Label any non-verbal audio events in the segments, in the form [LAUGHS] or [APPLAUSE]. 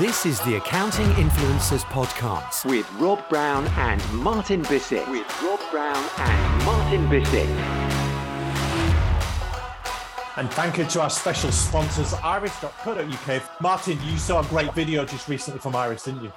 This is the Accounting Influencers Podcast with Rob Brown and Martin Bissett. With Rob Brown and Martin Bissett. And thank you to our special sponsors, iris.co.uk. Martin, you saw a great video just recently from Iris, didn't you?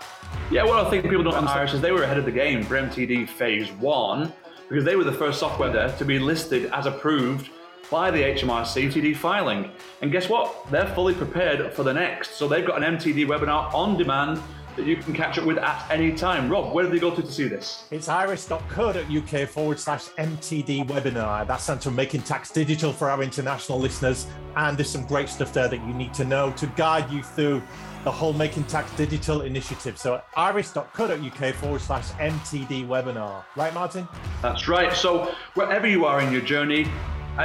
Yeah, well, I think people don't know Iris is they were ahead of the game for MTD Phase 1 because they were the first software there to be listed as approved by the HMRC TD filing. And guess what? They're fully prepared for the next. So they've got an MTD webinar on demand that you can catch up with at any time. Rob, where do they go to to see this? It's iris.co.uk forward slash MTD webinar. That stands for Making Tax Digital for our international listeners. And there's some great stuff there that you need to know to guide you through the whole Making Tax Digital initiative. So iris.co.uk forward slash MTD webinar. Right, Martin? That's right. So wherever you are in your journey,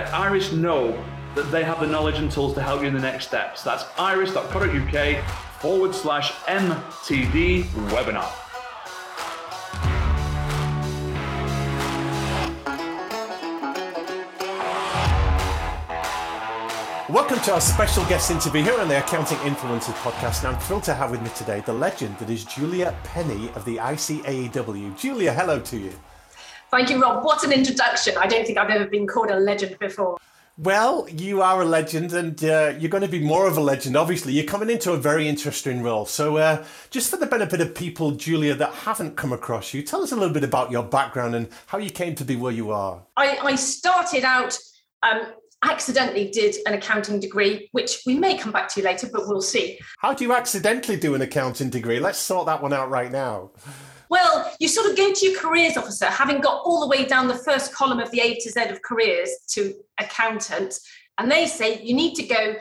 Iris know that they have the knowledge and tools to help you in the next steps. That's iris.co.uk forward slash MTD webinar. Welcome to our special guest interview here on the Accounting Influencers podcast. And I'm thrilled to have with me today the legend that is Julia Penny of the ICAEW. Julia, hello to you. Thank you, Rob. What an introduction. I don't think I've ever been called a legend before. Well, you are a legend, and uh, you're going to be more of a legend. Obviously, you're coming into a very interesting role. So, uh, just for the benefit of people, Julia, that haven't come across you, tell us a little bit about your background and how you came to be where you are. I, I started out. Um, accidentally did an accounting degree, which we may come back to later, but we'll see. How do you accidentally do an accounting degree? Let's sort that one out right now. Well, you sort of go to your careers officer, having got all the way down the first column of the A to Z of careers to accountant, and they say you need to go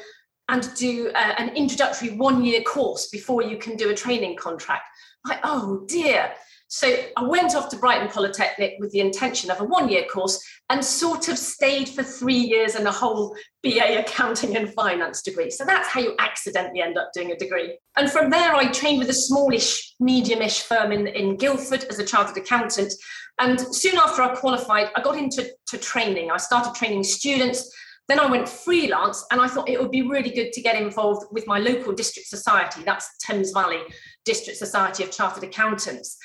and do uh, an introductory one year course before you can do a training contract. Like, oh dear. So I went off to Brighton Polytechnic with the intention of a one year course and sort of stayed for three years and a whole BA accounting and finance degree. So that's how you accidentally end up doing a degree. And from there, I trained with a smallish, medium-ish firm in, in Guildford as a chartered accountant. And soon after I qualified, I got into to training. I started training students. Then I went freelance and I thought it would be really good to get involved with my local district society. That's Thames Valley District Society of Chartered Accountants.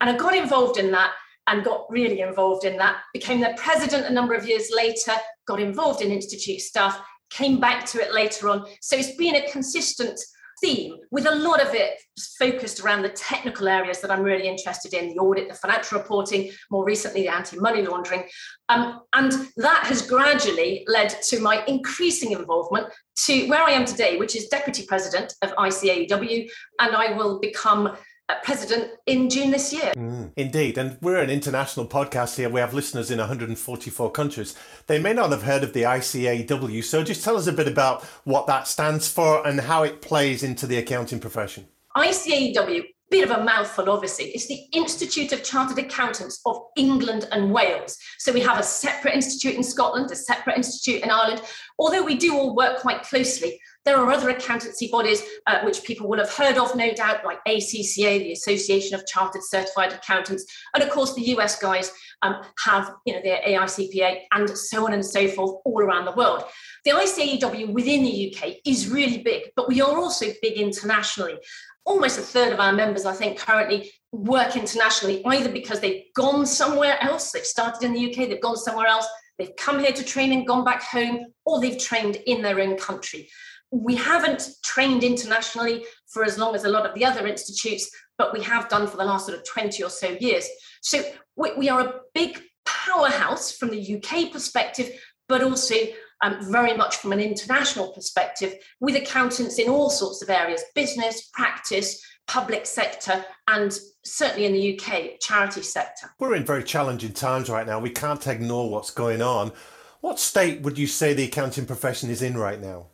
And I got involved in that and got really involved in that, became their president a number of years later, got involved in Institute stuff, came back to it later on. So it's been a consistent theme with a lot of it focused around the technical areas that I'm really interested in the audit, the financial reporting, more recently, the anti money laundering. Um, and that has gradually led to my increasing involvement to where I am today, which is deputy president of ICAEW. And I will become president in June this year. Mm, indeed. And we're an international podcast here. We have listeners in 144 countries. They may not have heard of the ICAEW. So just tell us a bit about what that stands for and how it plays into the accounting profession. ICAEW, bit of a mouthful, obviously. It's the Institute of Chartered Accountants of England and Wales. So we have a separate institute in Scotland, a separate institute in Ireland. Although we do all work quite closely, there are other accountancy bodies uh, which people will have heard of, no doubt, like ACCA, the Association of Chartered Certified Accountants, and of course the US guys um, have, you know, their AICPA and so on and so forth all around the world. The ICAEW within the UK is really big, but we are also big internationally. Almost a third of our members, I think, currently work internationally, either because they've gone somewhere else, they've started in the UK, they've gone somewhere else, they've come here to train and gone back home, or they've trained in their own country we haven't trained internationally for as long as a lot of the other institutes, but we have done for the last sort of 20 or so years. So we, we are a big powerhouse from the UK perspective, but also um, very much from an international perspective with accountants in all sorts of areas business, practice, public sector, and certainly in the UK, charity sector. We're in very challenging times right now. We can't ignore what's going on. What state would you say the accounting profession is in right now?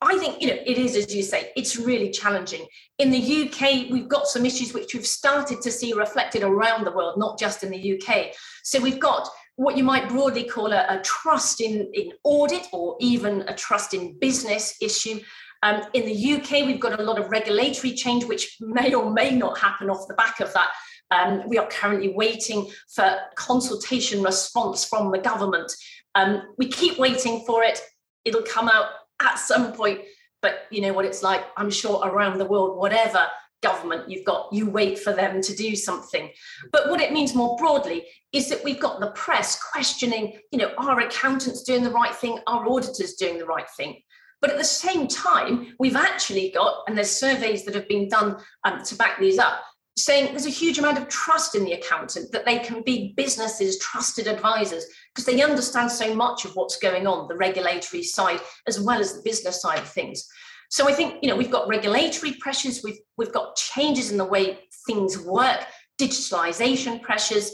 I think, you know, it is, as you say, it's really challenging. In the UK, we've got some issues which we've started to see reflected around the world, not just in the UK. So we've got what you might broadly call a, a trust in, in audit or even a trust in business issue. Um, in the UK, we've got a lot of regulatory change, which may or may not happen off the back of that. Um, we are currently waiting for consultation response from the government. Um, we keep waiting for it. It'll come out at some point. but you know what it's like i'm sure around the world whatever government you've got you wait for them to do something but what it means more broadly is that we've got the press questioning you know are accountants doing the right thing are auditors doing the right thing but at the same time we've actually got and there's surveys that have been done um, to back these up saying there's a huge amount of trust in the accountant that they can be businesses trusted advisors because they understand so much of what's going on the regulatory side as well as the business side of things. So I think you know we've got regulatory pressures, we've we've got changes in the way things work, digitalization pressures,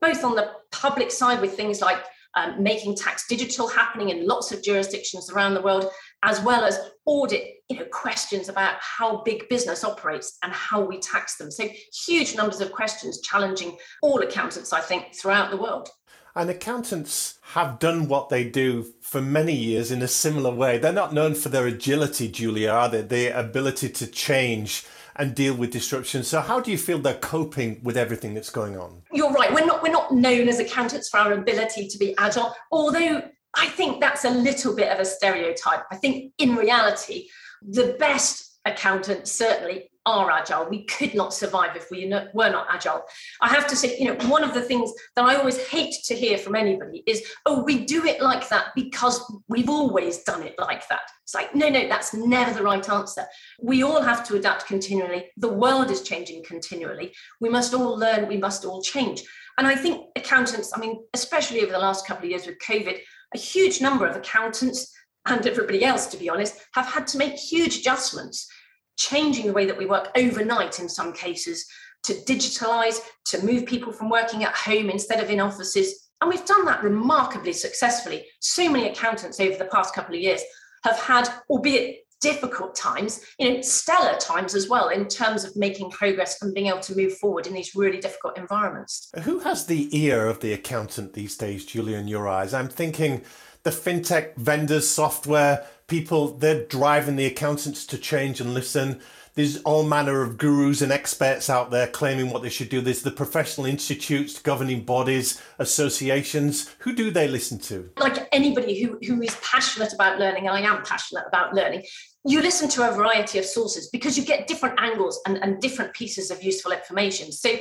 both on the public side with things like um, making tax digital happening in lots of jurisdictions around the world, as well as audit you know questions about how big business operates and how we tax them. So huge numbers of questions challenging all accountants, I think, throughout the world. And accountants have done what they do for many years in a similar way. They're not known for their agility, Julia, are they? Their ability to change and deal with disruption. So how do you feel they're coping with everything that's going on? You're right. We're not we're not known as accountants for our ability to be agile, although I think that's a little bit of a stereotype. I think in reality, the best accountants certainly are agile. We could not survive if we were not agile. I have to say, you know, one of the things that I always hate to hear from anybody is, oh, we do it like that because we've always done it like that. It's like, no, no, that's never the right answer. We all have to adapt continually. The world is changing continually. We must all learn, we must all change. And I think accountants, I mean, especially over the last couple of years with COVID, a huge number of accountants and everybody else, to be honest, have had to make huge adjustments changing the way that we work overnight in some cases to digitalize, to move people from working at home instead of in offices. And we've done that remarkably successfully. So many accountants over the past couple of years have had, albeit difficult times, you know, stellar times as well in terms of making progress and being able to move forward in these really difficult environments. Who has the ear of the accountant these days, Julia, in your eyes? I'm thinking the fintech vendors, software people, they're driving the accountants to change and listen. There's all manner of gurus and experts out there claiming what they should do. There's the professional institutes, governing bodies, associations. Who do they listen to? Like anybody who, who is passionate about learning, and I am passionate about learning, you listen to a variety of sources because you get different angles and, and different pieces of useful information. So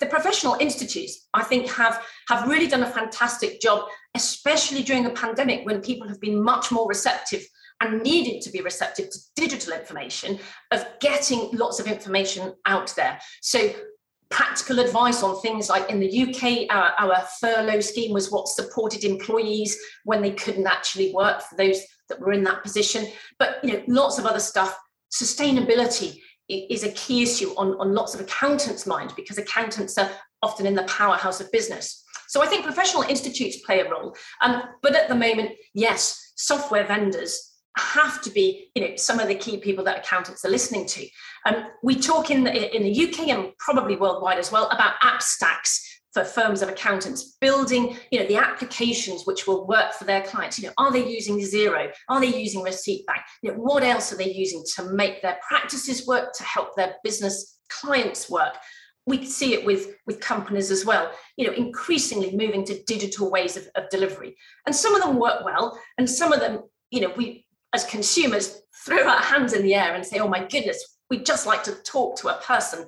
the professional institutes i think have have really done a fantastic job especially during the pandemic when people have been much more receptive and needed to be receptive to digital information of getting lots of information out there. So practical advice on things like in the UK, our, our, furlough scheme was what supported employees when they couldn't actually work for those that were in that position. But you know, lots of other stuff. Sustainability is a key issue on, on lots of accountants' mind because accountants are often in the powerhouse of business. So I think professional institutes play a role. Um, but at the moment, yes, software vendors have to be you know some of the key people that accountants are listening to. Um, we talk in the, in the uk and probably worldwide as well about app stacks for firms of accountants building you know the applications which will work for their clients. You know are they using Xero are they using receipt bank you know what else are they using to make their practices work to help their business clients work? We see it with with companies as well you know increasingly moving to digital ways of, of delivery. And some of them work well and some of them you know we as consumers throw our hands in the air and say, oh my goodness, we'd just like to talk to a person.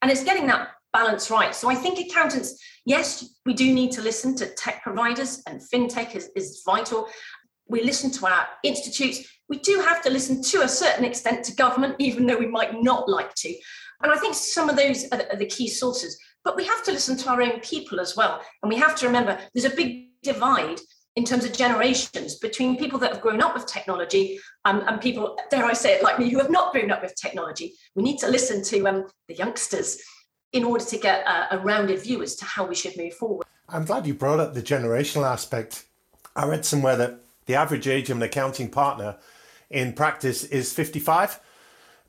And it's getting that balance right. So I think accountants, yes, we do need to listen to tech providers and fintech is, is vital. We listen to our institutes. We do have to listen to a certain extent to government, even though we might not like to. And I think some of those are the key sources. But we have to listen to our own people as well. And we have to remember there's a big divide in terms of generations between people that have grown up with technology um, and people, dare I say it, like me, who have not grown up with technology. We need to listen to um, the youngsters in order to get a, a rounded view as to how we should move forward. I'm glad you brought up the generational aspect. I read somewhere that the average age of an accounting partner in practice is 55.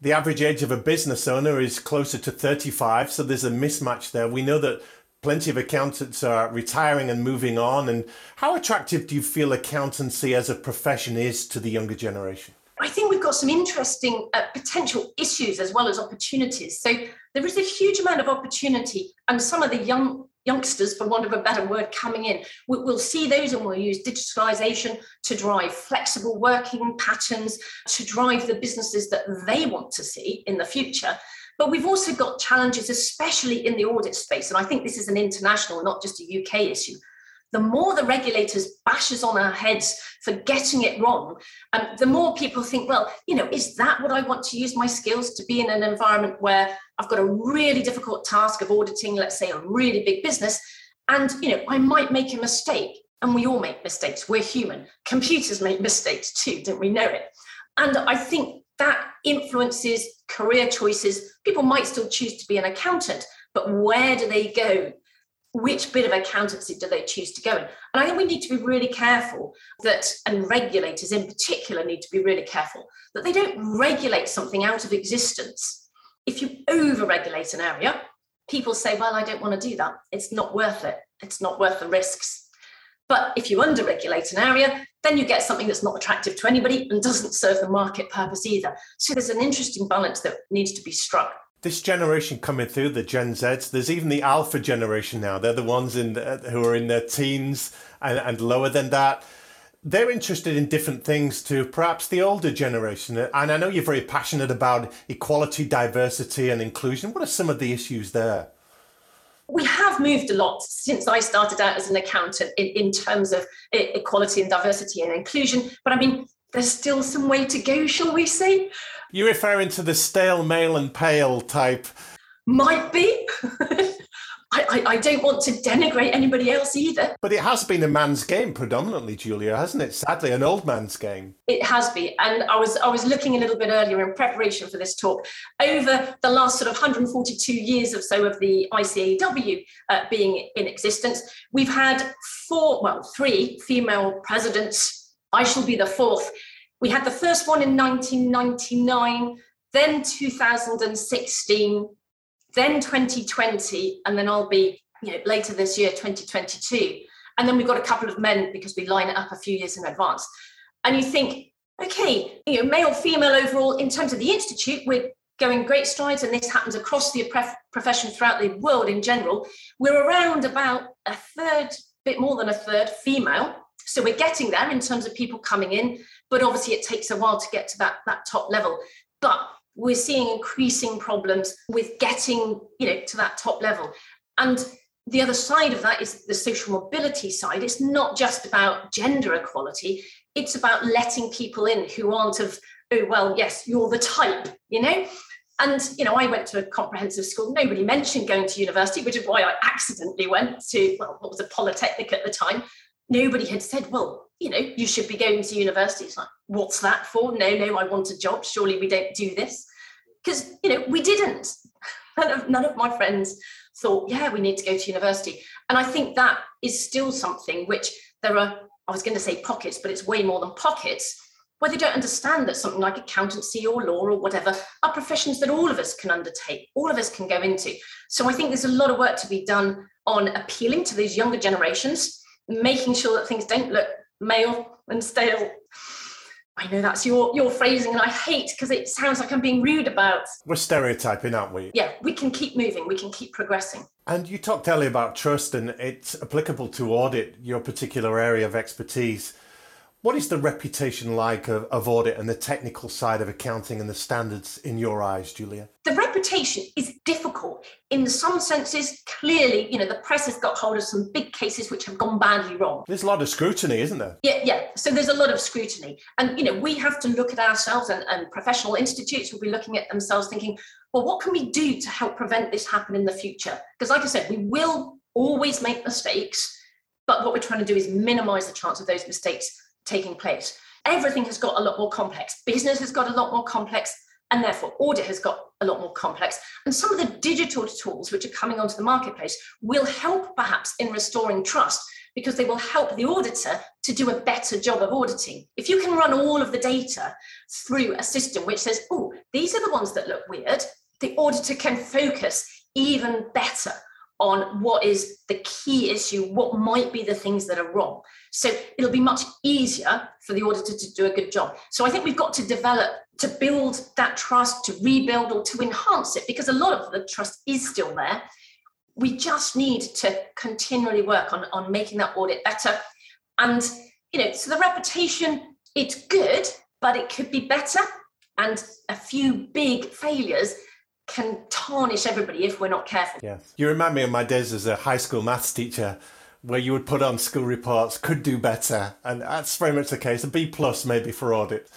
The average age of a business owner is closer to 35. So there's a mismatch there. We know that plenty of accountants are retiring and moving on. And how attractive do you feel accountancy as a profession is to the younger generation? I think we've got some interesting uh, potential issues as well as opportunities. So there is a huge amount of opportunity, and some of the young youngsters, for want of a better word, coming in. We'll see those and we'll use digitalization to drive flexible working patterns, to drive the businesses that they want to see in the future. But we've also got challenges, especially in the audit space. And I think this is an international, not just a UK issue. The more the regulators bashes on our heads for getting it wrong, um, the more people think, well, you know, is that what I want to use my skills to be in an environment where I've got a really difficult task of auditing, let's say, a really big business, and you know, I might make a mistake, and we all make mistakes. We're human. Computers make mistakes too, don't we know it? And I think that influences career choices. People might still choose to be an accountant, but where do they go? Which bit of accountancy do they choose to go in? And I think we need to be really careful that, and regulators in particular need to be really careful that they don't regulate something out of existence. If you over regulate an area, people say, well, I don't want to do that. It's not worth it. It's not worth the risks. But if you under regulate an area, then you get something that's not attractive to anybody and doesn't serve the market purpose either. So there's an interesting balance that needs to be struck. This generation coming through, the Gen Zs, there's even the Alpha generation now. They're the ones in the, who are in their teens and, and lower than that. They're interested in different things to perhaps the older generation. And I know you're very passionate about equality, diversity, and inclusion. What are some of the issues there? We have moved a lot since I started out as an accountant in, in terms of equality and diversity and inclusion. But I mean, there's still some way to go, shall we say? You're referring to the stale, male, and pale type. Might be. [LAUGHS] I, I, I, don't want to denigrate anybody else either. But it has been a man's game predominantly, Julia, hasn't it? Sadly, an old man's game. It has been. And I was I was looking a little bit earlier in preparation for this talk. Over the last sort of 142 years or so of the ICAEW uh, being in existence, we've had four, well, three female presidents. I shall be the fourth. We had the first one in 1999, then 2016 then 2020, and then I'll be, you know, later this year, 2022. And then we've got a couple of men because we line it up a few years in advance. And you think, okay, you know, male, female overall, in terms of the Institute, we're going great strides, and this happens across the profession throughout the world in general. We're around about a third, bit more than a third female. So we're getting there in terms of people coming in, but obviously it takes a while to get to that, that top level. But we're seeing increasing problems with getting you know to that top level. And the other side of that is the social mobility side. It's not just about gender equality. It's about letting people in who aren't of oh well yes you're the type you know? And you know i went to a comprehensive school. Nobody mentioned going to university which is why i accidentally went to well what was a polytechnic at the time. Nobody had said well you know you should be going to university it's like what's that for? No, no, I want a job. Surely we don't do this. Because, you know, we didn't. [LAUGHS] None of, none of my friends thought, yeah, we need to go to university. And I think that is still something which there are, I was going to say pockets, but it's way more than pockets, where they don't understand that something like accountancy or law or whatever are professions that all of us can undertake, all of us can go into. So I think there's a lot of work to be done on appealing to these younger generations, making sure that things don't look male and stale I know that's your your phrasing, and I hate because it sounds like I'm being rude about. We're stereotyping, aren't we? Yeah, we can keep moving. We can keep progressing. And you talked earlier about trust, and it's applicable to audit your particular area of expertise. What is the reputation like of, of, audit and the technical side of accounting and the standards in your eyes, Julia? The reputation is difficult in some senses. Clearly, you know, the press has got hold of some big cases which have gone badly wrong. There's a lot of scrutiny, isn't there? Yeah, yeah. So there's a lot of scrutiny. And, you know, we have to look at ourselves and, and professional institutes will be looking at themselves thinking, well, what can we do to help prevent this happen in the future? Because, like I said, we will always make mistakes, but what we're trying to do is minimize the chance of those mistakes taking place. Everything has got a lot more complex. Business has got a lot more complex, and therefore audit has got a lot more complex. And some of the digital tools which are coming onto the marketplace will help perhaps in restoring trust because they will help the auditor to do a better job of auditing. If you can run all of the data through a system which says, oh, these are the ones that look weird, the auditor can focus even better on what is the key issue, what might be the things that are wrong. So it'll be much easier for the auditor to do a good job. So I think we've got to develop to build that trust, to rebuild or to enhance it, because a lot of the trust is still there. we just need to continually work on, on making that audit better. And, you know, so the reputation, it's good, but it could be better. And a few big failures can tarnish everybody if we're not careful. Yeah. You remind me of my days as a high school maths teacher where you would put on school reports, could do better. And that's very much the case. A B plus maybe for audit.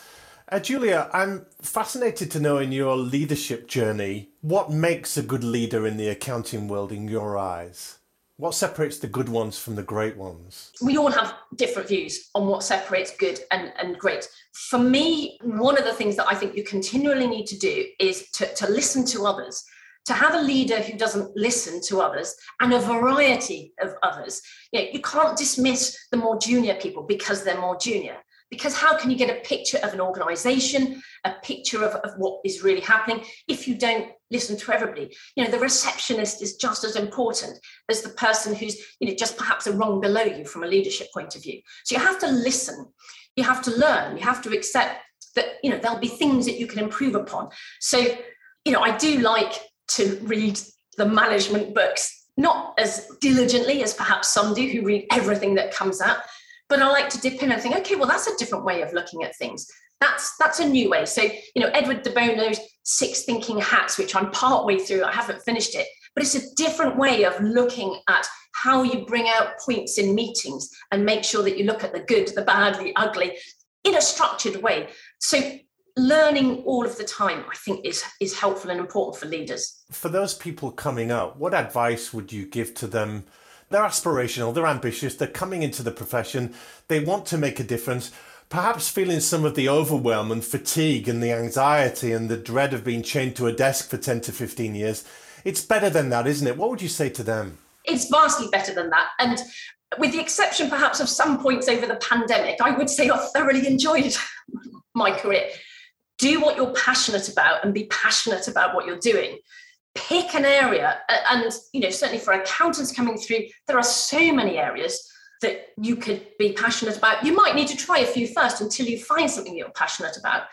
Uh, Julia, I'm fascinated to know in your leadership journey what makes a good leader in the accounting world in your eyes. What separates the good ones from the great ones? We all have different views on what separates good and, and great. For me, one of the things that I think you continually need to do is to, to listen to others to have a leader who doesn't listen to others and a variety of others. You, know, you can't dismiss the more junior people because they're more junior because how can you get a picture of an organization a picture of, of what is really happening if you don't listen to everybody? You know the receptionist is just as important as the person who's you know just perhaps a rung below you from a leadership point of view. So you have to listen. You have to learn. You have to accept that you know there'll be things that you can improve upon. So you know i do like to read the management books not as diligently as perhaps some do who read everything that comes out but I like to dip in and think, okay, well, that's a different way of looking at things. That's that's a new way. So, you know, Edward de Bono's Six Thinking Hats, which I'm partway through, I haven't finished it, but it's a different way of looking at how you bring out points in meetings and make sure that you look at the good, the bad, the ugly in a structured way. So learning all of the time i think is is helpful and important for leaders for those people coming up what advice would you give to them they're aspirational, they're ambitious, they're coming into the profession, they want to make a difference, perhaps feeling some of the overwhelm and fatigue and the anxiety and the dread of being chained to a desk for 10 to 15 years. It's better than that, isn't it? What would you say to them? It's vastly better than that. And with the exception perhaps of some points over the pandemic, I would say I've thoroughly enjoyed [LAUGHS] my career. Do what you're passionate about and be passionate about what you're doing pick an area and you know certainly for accountants coming through there are so many areas that you could be passionate about. You might need to try a few first until you find something you're passionate about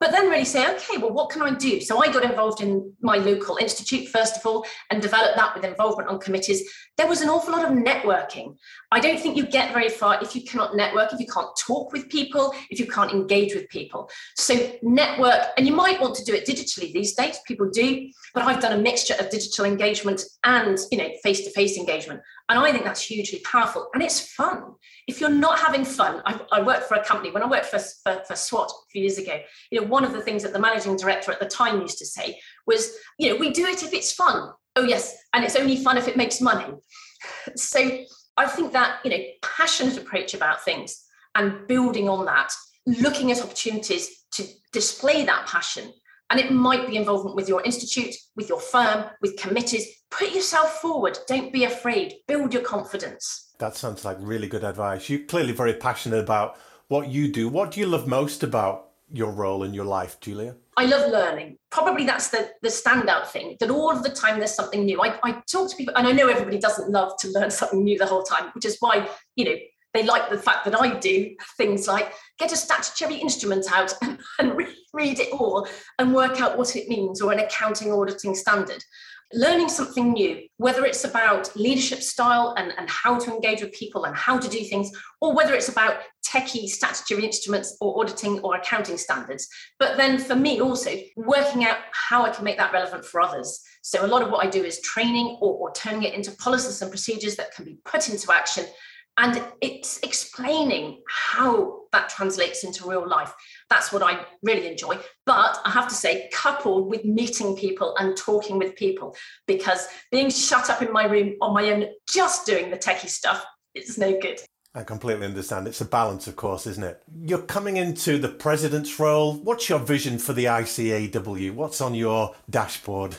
but then really say, okay, well, what can I do? So I got involved in my local institute, first of all, and developed that with involvement on committees. There was an awful lot of networking. I don't think you get very far if you cannot network, if you can't talk with people, if you can't engage with people. So network, and you might want to do it digitally these days, people do, but I've done a mixture of digital engagement and, you know, face-to-face engagement. And I think that's hugely powerful and it's fun. If you're not having fun, I, I worked for a company, when I worked for, for, for SWAT a few years ago, you know, one of the things that the managing director at the time used to say was, you know, we do it if it's fun. Oh, yes. And it's only fun if it makes money. [LAUGHS] So I think that, you know, passionate approach about things and building on that, looking at opportunities to display that passion and it might be involvement with your institute, with your firm, with committees. Put yourself forward. Don't be afraid. Build your confidence. That sounds like really good advice. You're clearly very passionate about what you do. What do you love most about your role in your life, Julia? I love learning. Probably that's the, the standout thing that all of the time there's something new. I, I talk to people, and I know everybody doesn't love to learn [LAUGHS] something new the whole time, which is why, you know, they like the fact that I do things like get a statutory instrument out [LAUGHS] and, and read it all and work out what it means or an accounting auditing standard. Learning something new, whether it's about leadership style and, and how to engage with people and how to do things, or whether it's about techie statutory instruments or auditing or accounting standards. But then for me, also working out how I can make that relevant for others. So a lot of what I do is training or, or turning it into policies and procedures that can be put into action and it's explaining how that translates into real life. That's what I really enjoy. But I have to say, coupled with meeting people and talking with people, because being shut up in my room on my own, just doing the techie stuff, it's no good. I completely understand. It's a balance, of course, isn't it? You're coming into the president's role. What's your vision for the ICAEW? What's on your dashboard?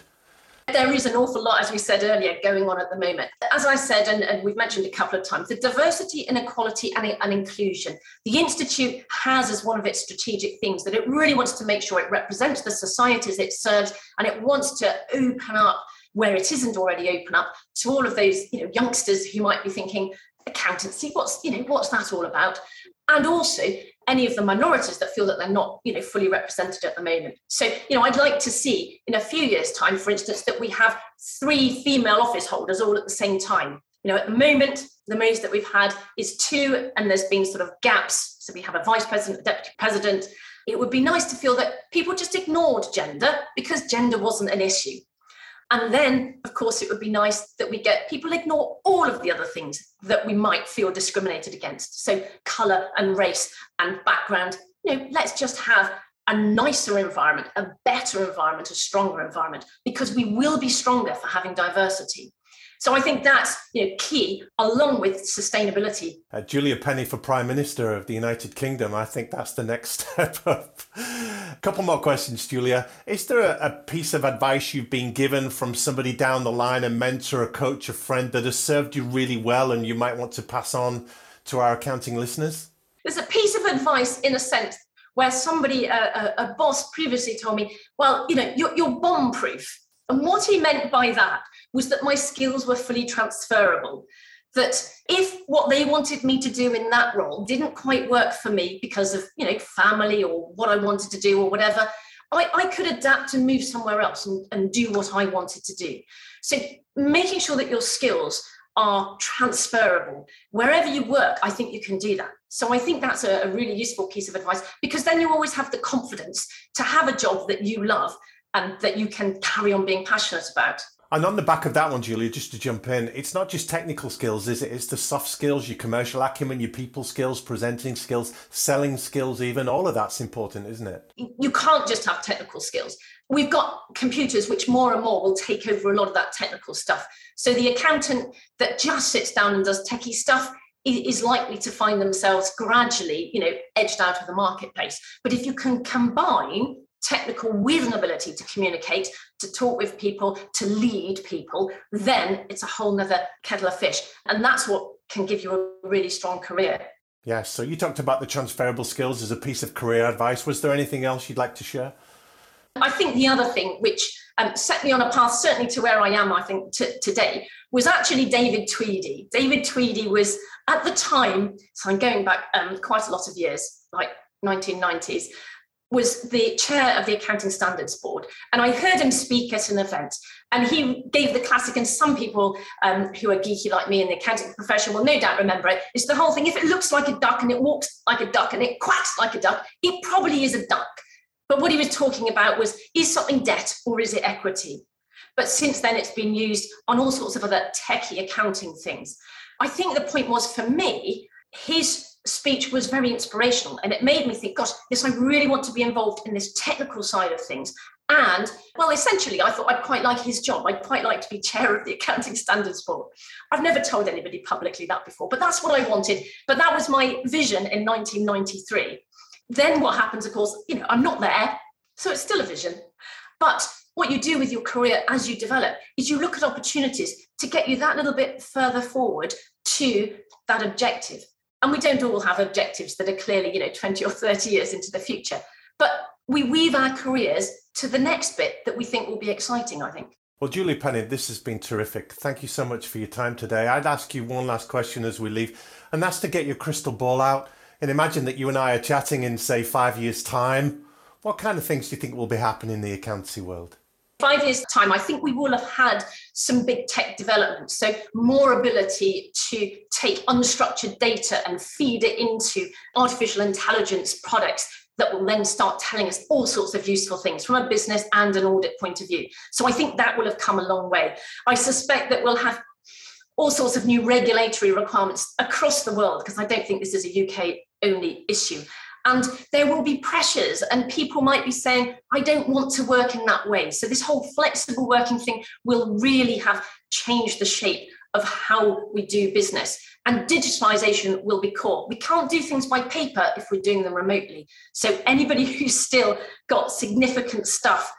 There is an awful lot, as we said earlier, going on at the moment. As I said, and, and we've mentioned a couple of times, the diversity, inequality, and, and inclusion. The Institute has as one of its strategic things that it really wants to make sure it represents the societies it serves and it wants to open up where it isn't already open up to all of those you know youngsters who might be thinking accountancy what's you know what's that all about and also any of the minorities that feel that they're not, you know, fully represented at the moment. So, you know, I'd like to see in a few years' time, for instance, that we have three female office holders all at the same time. You know, at the moment, the most that we've had is two, and there's been sort of gaps. So we have a vice president, a deputy president. It would be nice to feel that people just ignored gender because gender wasn't an issue. And then, of course, it would be nice that we get people ignore all of the other things that we might feel discriminated against. So, colour and race and background. You know, let's just have a nicer environment, a better environment, a stronger environment, because we will be stronger for having diversity. So I think that's you know, key, along with sustainability. Uh, Julia Penny for Prime Minister of the United Kingdom. I think that's the next [LAUGHS] step up. a couple more questions, Julia. Is there a, a piece of advice you've been given from somebody down the line, a mentor, a coach, a friend that has served you really well and you might want to pass on to our accounting listeners? There's a piece of advice, in a sense, where somebody, a, a, a boss previously told me, well, you know, you're, you're bomb proof. And what he meant by that was that my skills were fully transferable. That if what they wanted me to do in that role didn't quite work for me because of, you know, family or what I wanted to do or whatever, I, I could adapt and move somewhere else and, and do what I wanted to do. So making sure that your skills are transferable. Wherever you work, I think you can do that. So I think that's a, a, really useful piece of advice because then you always have the confidence to have a job that you love and that you can carry on being passionate about. And on the back of that one, Julia, just to jump in, it's not just technical skills, is it? It's the soft skills, your commercial acumen, your people skills, presenting skills, selling skills, even. All of that's important, isn't it? You can't just have technical skills. We've got computers which more and more will take over a lot of that technical stuff. So the accountant that just sits down and does techie stuff is likely to find themselves gradually, you know, edged out of the marketplace. But if you can combine technical with an ability to communicate, to talk with people, to lead people, then it's a whole nother kettle of fish. And that's what can give you a really strong career. Yes. So you talked about the transferable skills as a piece of career advice. Was there anything else you'd like to share? I think the other thing which um, set me on a path, certainly to where I am, I think, t- today, was actually David Tweedie. David Tweedie was at the time, so I'm going back um, quite a lot of years, like 1990s, was the chair of the Accounting Standards Board. And I heard him speak at an event. And he gave the classic, and some people um, who are geeky like me in the accounting profession will no doubt remember it. It's the whole thing if it looks like a duck and it walks like a duck and it quacks like a duck, it probably is a duck. But what he was talking about was is something debt or is it equity? But since then, it's been used on all sorts of other techie accounting things. I think the point was for me, his speech was very inspirational and it made me think, gosh, yes, I really want to be involved in this technical side of things. And well, essentially, I thought I'd quite like his job. I'd quite like to be chair of the Accounting Standards Board. I've never told anybody publicly that before, but that's what I wanted. But that was my vision in 1993. Then what happens, of course, you know, I'm not there, so it's still a vision. But what you do with your career as you develop is you look at opportunities to get you that little bit further forward to that objective and we don't all have objectives that are clearly you know 20 or 30 years into the future. But we weave our careers to the next bit that we think will be exciting i think. Well julie penny this has been terrific. Thank you so much for your time today. I'd ask you one last question as we leave and that's to get your crystal ball out and imagine that you and i are chatting in say five years time. What kind of things do you think will be happening in the accountancy world five years' time, I think we will have had some big tech developments. So, more ability to take unstructured data and feed it into artificial intelligence products that will then start telling us all sorts of useful things from a business and an audit point of view. So, I think that will have come a long way. I suspect that we'll have all sorts of new regulatory requirements across the world because I don't think this is a UK only issue and there will be pressures and people might be saying i don't want to work in that way. So this whole flexible working thing will really have changed the shape of how we do business and digitalization will be core. We can't do things by paper if we're doing them remotely. So anybody [LAUGHS] who's still got significant stuff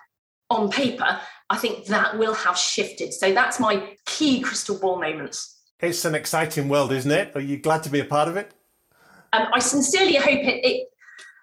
on paper i think that will have shifted. So that's my key crystal ball moments. It's an exciting world isn't it? Are you glad to be a part of it? Um, I sincerely hope it, it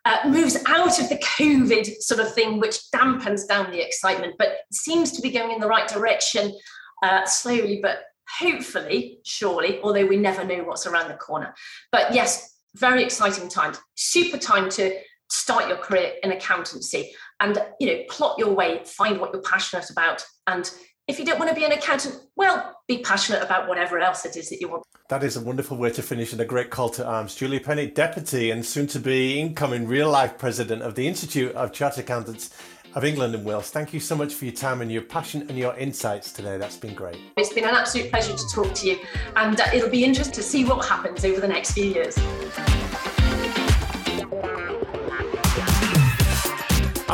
uh, moves out of the COVID sort of thing, which dampens down the excitement, but seems to be going in the right direction uh, slowly, but hopefully, surely, although we never know what's around the corner. But yes, very exciting times, super time to start your career in accountancy and you know plot your way find what you're passionate about and if you don't want to be an accountant well be passionate about whatever else it is that you want that is a wonderful way to finish and a great call to arms julie Penny deputy and soon to be incoming real life president of the institute of chartered accountants of England and Wales. Thank you so much for your time and your passion and your insights today. That's been great. It's been an absolute pleasure to talk to you, and uh, it'll be interesting to see what happens over the next few years.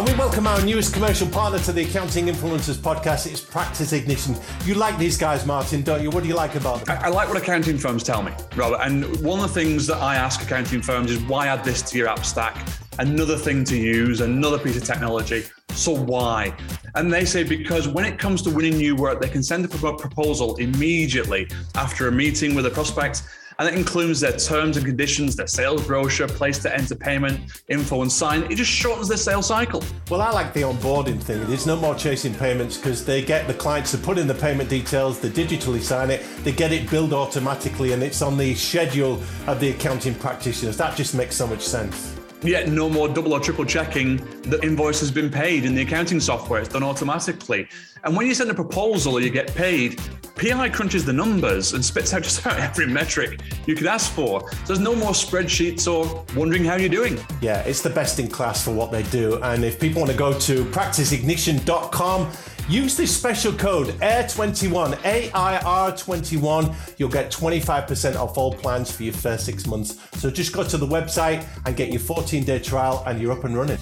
And we welcome our newest commercial partner to the Accounting Influencers podcast. It's Practice Ignition. You like these guys, Martin, don't you? What do you like about them? I, I like what accounting firms tell me, Robert. And one of the things that I ask accounting firms is why add this to your app stack? Another thing to use, another piece of technology. So why? And they say because when it comes to winning new work, they can send a proposal immediately after a meeting with a prospect and it includes their terms and conditions, their sales brochure, place to enter payment, info and sign. It just shortens their sales cycle. Well, I like the onboarding thing. There's no more chasing payments because they get the clients to put in the payment details, they digitally sign it, they get it billed automatically, and it's on the schedule of the accounting practitioners. That just makes so much sense. Yet no more double or triple checking the invoice has been paid in the accounting software. It's done automatically. And when you send a proposal or you get paid, PI crunches the numbers and spits out just [LAUGHS] about every metric you could ask for. So there's no more spreadsheets or wondering how you're doing. Yeah, it's the best in class for what they do. And if people want to go to practiceignition.com, use this special code AIR21, AIR21. You'll get 25% off all plans for your first six months. So just go to the website and get your 14 day trial, and you're up and running.